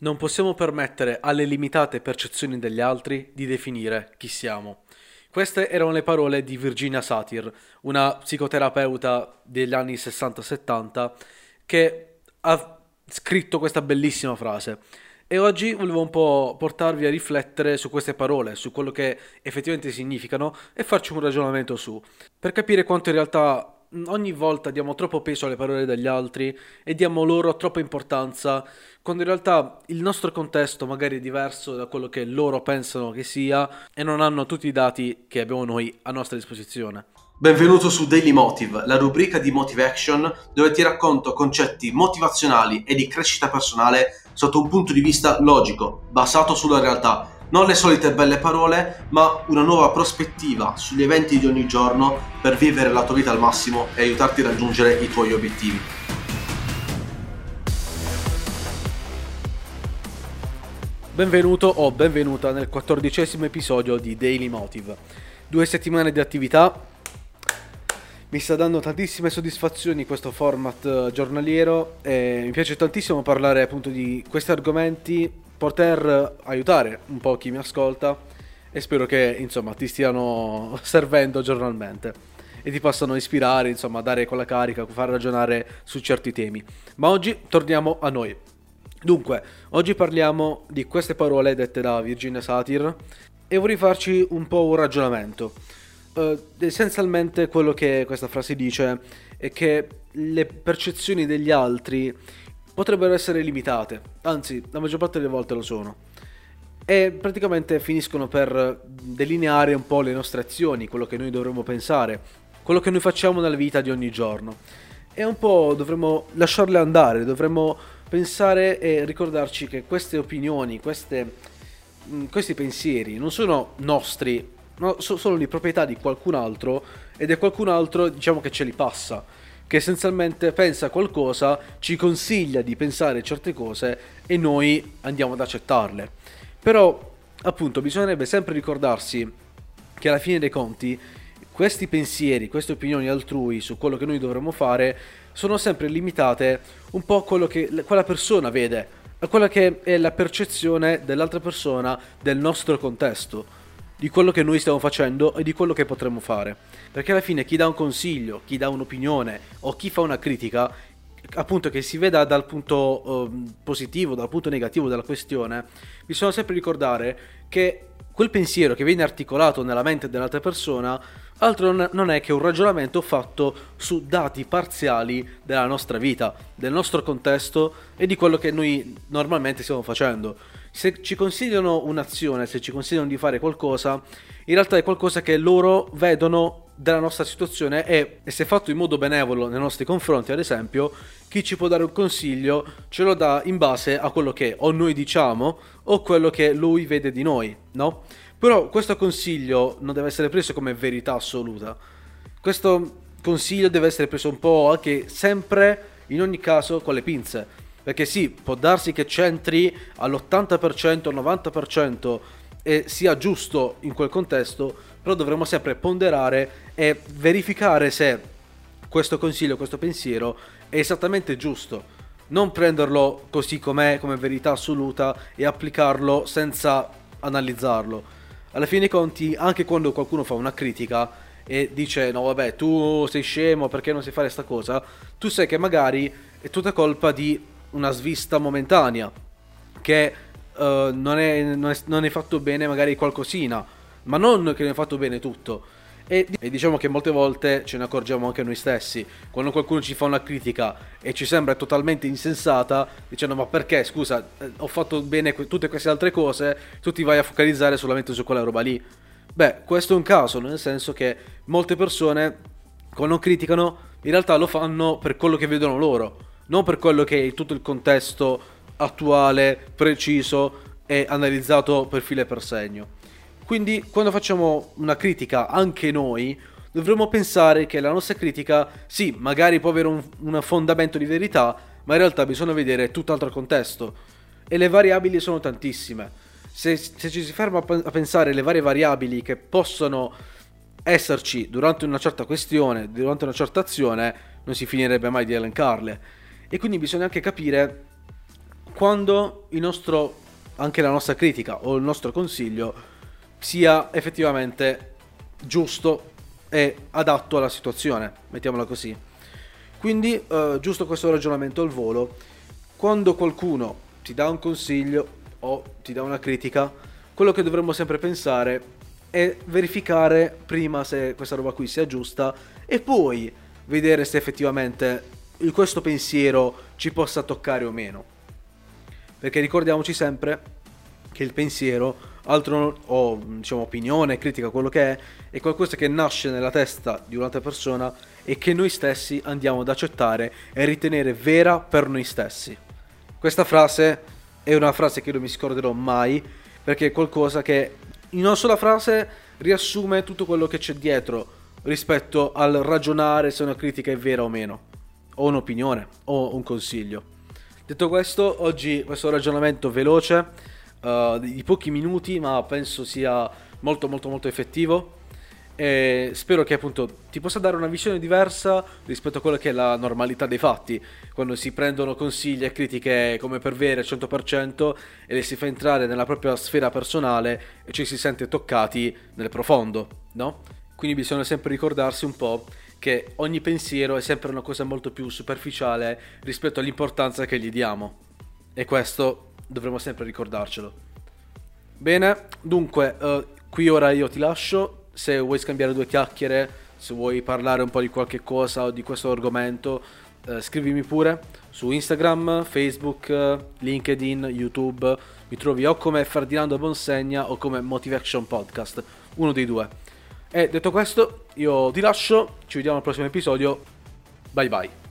Non possiamo permettere alle limitate percezioni degli altri di definire chi siamo. Queste erano le parole di Virginia Satir, una psicoterapeuta degli anni 60-70, che ha scritto questa bellissima frase. E oggi volevo un po' portarvi a riflettere su queste parole, su quello che effettivamente significano e farci un ragionamento su, per capire quanto in realtà ogni volta diamo troppo peso alle parole degli altri e diamo loro troppa importanza, quando in realtà il nostro contesto magari è diverso da quello che loro pensano che sia e non hanno tutti i dati che abbiamo noi a nostra disposizione. Benvenuto su Daily Motive, la rubrica di Motive Action dove ti racconto concetti motivazionali e di crescita personale sotto un punto di vista logico, basato sulla realtà non le solite belle parole, ma una nuova prospettiva sugli eventi di ogni giorno per vivere la tua vita al massimo e aiutarti a raggiungere i tuoi obiettivi. Benvenuto o benvenuta nel quattordicesimo episodio di Daily Motive. Due settimane di attività, mi sta dando tantissime soddisfazioni questo format eh, giornaliero e mi piace tantissimo parlare appunto di questi argomenti poter aiutare un po' chi mi ascolta e spero che insomma ti stiano servendo giornalmente e ti possano ispirare, insomma, dare quella carica, far ragionare su certi temi. Ma oggi torniamo a noi. Dunque, oggi parliamo di queste parole dette da Virginia Satir e vorrei farci un po' un ragionamento. Uh, essenzialmente quello che questa frase dice è che le percezioni degli altri potrebbero essere limitate, anzi la maggior parte delle volte lo sono. E praticamente finiscono per delineare un po' le nostre azioni, quello che noi dovremmo pensare, quello che noi facciamo nella vita di ogni giorno. E un po' dovremmo lasciarle andare, dovremmo pensare e ricordarci che queste opinioni, queste, mm, questi pensieri non sono nostri, no, sono di proprietà di qualcun altro ed è qualcun altro diciamo che ce li passa che essenzialmente pensa qualcosa, ci consiglia di pensare certe cose e noi andiamo ad accettarle. Però, appunto, bisognerebbe sempre ricordarsi che alla fine dei conti questi pensieri, queste opinioni altrui su quello che noi dovremmo fare sono sempre limitate un po' a quello che quella persona vede, a quella che è la percezione dell'altra persona del nostro contesto di quello che noi stiamo facendo e di quello che potremmo fare. Perché alla fine chi dà un consiglio, chi dà un'opinione o chi fa una critica, appunto che si veda dal punto uh, positivo, dal punto negativo della questione, bisogna sempre ricordare che quel pensiero che viene articolato nella mente dell'altra persona altro non è che un ragionamento fatto su dati parziali della nostra vita, del nostro contesto e di quello che noi normalmente stiamo facendo se ci consigliano un'azione, se ci consigliano di fare qualcosa, in realtà è qualcosa che loro vedono della nostra situazione e, e se fatto in modo benevolo nei nostri confronti, ad esempio, chi ci può dare un consiglio ce lo dà in base a quello che o noi diciamo o quello che lui vede di noi, no? Però questo consiglio non deve essere preso come verità assoluta. Questo consiglio deve essere preso un po' anche sempre, in ogni caso, con le pinze perché sì, può darsi che c'entri all'80%, 90% e sia giusto in quel contesto, però dovremo sempre ponderare e verificare se questo consiglio, questo pensiero è esattamente giusto. Non prenderlo così com'è, come verità assoluta e applicarlo senza analizzarlo. Alla fine dei conti, anche quando qualcuno fa una critica e dice no vabbè tu sei scemo perché non sai fare sta cosa, tu sai che magari è tutta colpa di una svista momentanea, che uh, non, è, non, è, non, è, fatto bene magari qualcosina, ma non che non è fatto bene tutto. E, e, diciamo che molte volte ce ne accorgiamo anche noi stessi, quando qualcuno ci fa una critica e ci sembra totalmente insensata, dicendo ma perché scusa, eh, ho fatto bene que- tutte queste altre cose, tu ti vai a focalizzare solamente su quella roba lì. Beh, questo è un caso, nel senso che molte persone quando criticano in realtà lo fanno per quello che vedono loro non per quello che è tutto il contesto attuale, preciso e analizzato per filo e per segno. Quindi quando facciamo una critica anche noi, dovremmo pensare che la nostra critica, sì, magari può avere un, un fondamento di verità, ma in realtà bisogna vedere tutt'altro contesto. E le variabili sono tantissime. Se, se ci si ferma a pensare alle varie variabili che possono esserci durante una certa questione, durante una certa azione, non si finirebbe mai di elencarle. E quindi bisogna anche capire quando il nostro, anche la nostra critica o il nostro consiglio sia effettivamente giusto e adatto alla situazione, mettiamola così. Quindi, eh, giusto questo ragionamento al volo, quando qualcuno ti dà un consiglio o ti dà una critica, quello che dovremmo sempre pensare è verificare prima se questa roba qui sia giusta e poi vedere se effettivamente questo pensiero ci possa toccare o meno. Perché ricordiamoci sempre che il pensiero, altro o diciamo opinione, critica, quello che è, è qualcosa che nasce nella testa di un'altra persona e che noi stessi andiamo ad accettare e ritenere vera per noi stessi. Questa frase è una frase che non mi scorderò mai perché è qualcosa che in una sola frase riassume tutto quello che c'è dietro rispetto al ragionare se una critica è vera o meno, o un'opinione, o un consiglio. Detto questo, oggi questo ragionamento veloce, uh, di pochi minuti, ma penso sia molto molto molto effettivo, e spero che appunto ti possa dare una visione diversa rispetto a quella che è la normalità dei fatti, quando si prendono consigli e critiche come per vere al 100% e le si fa entrare nella propria sfera personale e ci si sente toccati nel profondo, no? Quindi bisogna sempre ricordarsi un po' che ogni pensiero è sempre una cosa molto più superficiale rispetto all'importanza che gli diamo. E questo dovremo sempre ricordarcelo. Bene, dunque, uh, qui ora io ti lascio se vuoi scambiare due chiacchiere, se vuoi parlare un po' di qualche cosa o di questo argomento, eh, scrivimi pure su Instagram, Facebook, LinkedIn, YouTube. Mi trovi o come Ferdinando Bonsegna o come Motivation Podcast, uno dei due. E detto questo, io ti lascio, ci vediamo al prossimo episodio. Bye bye.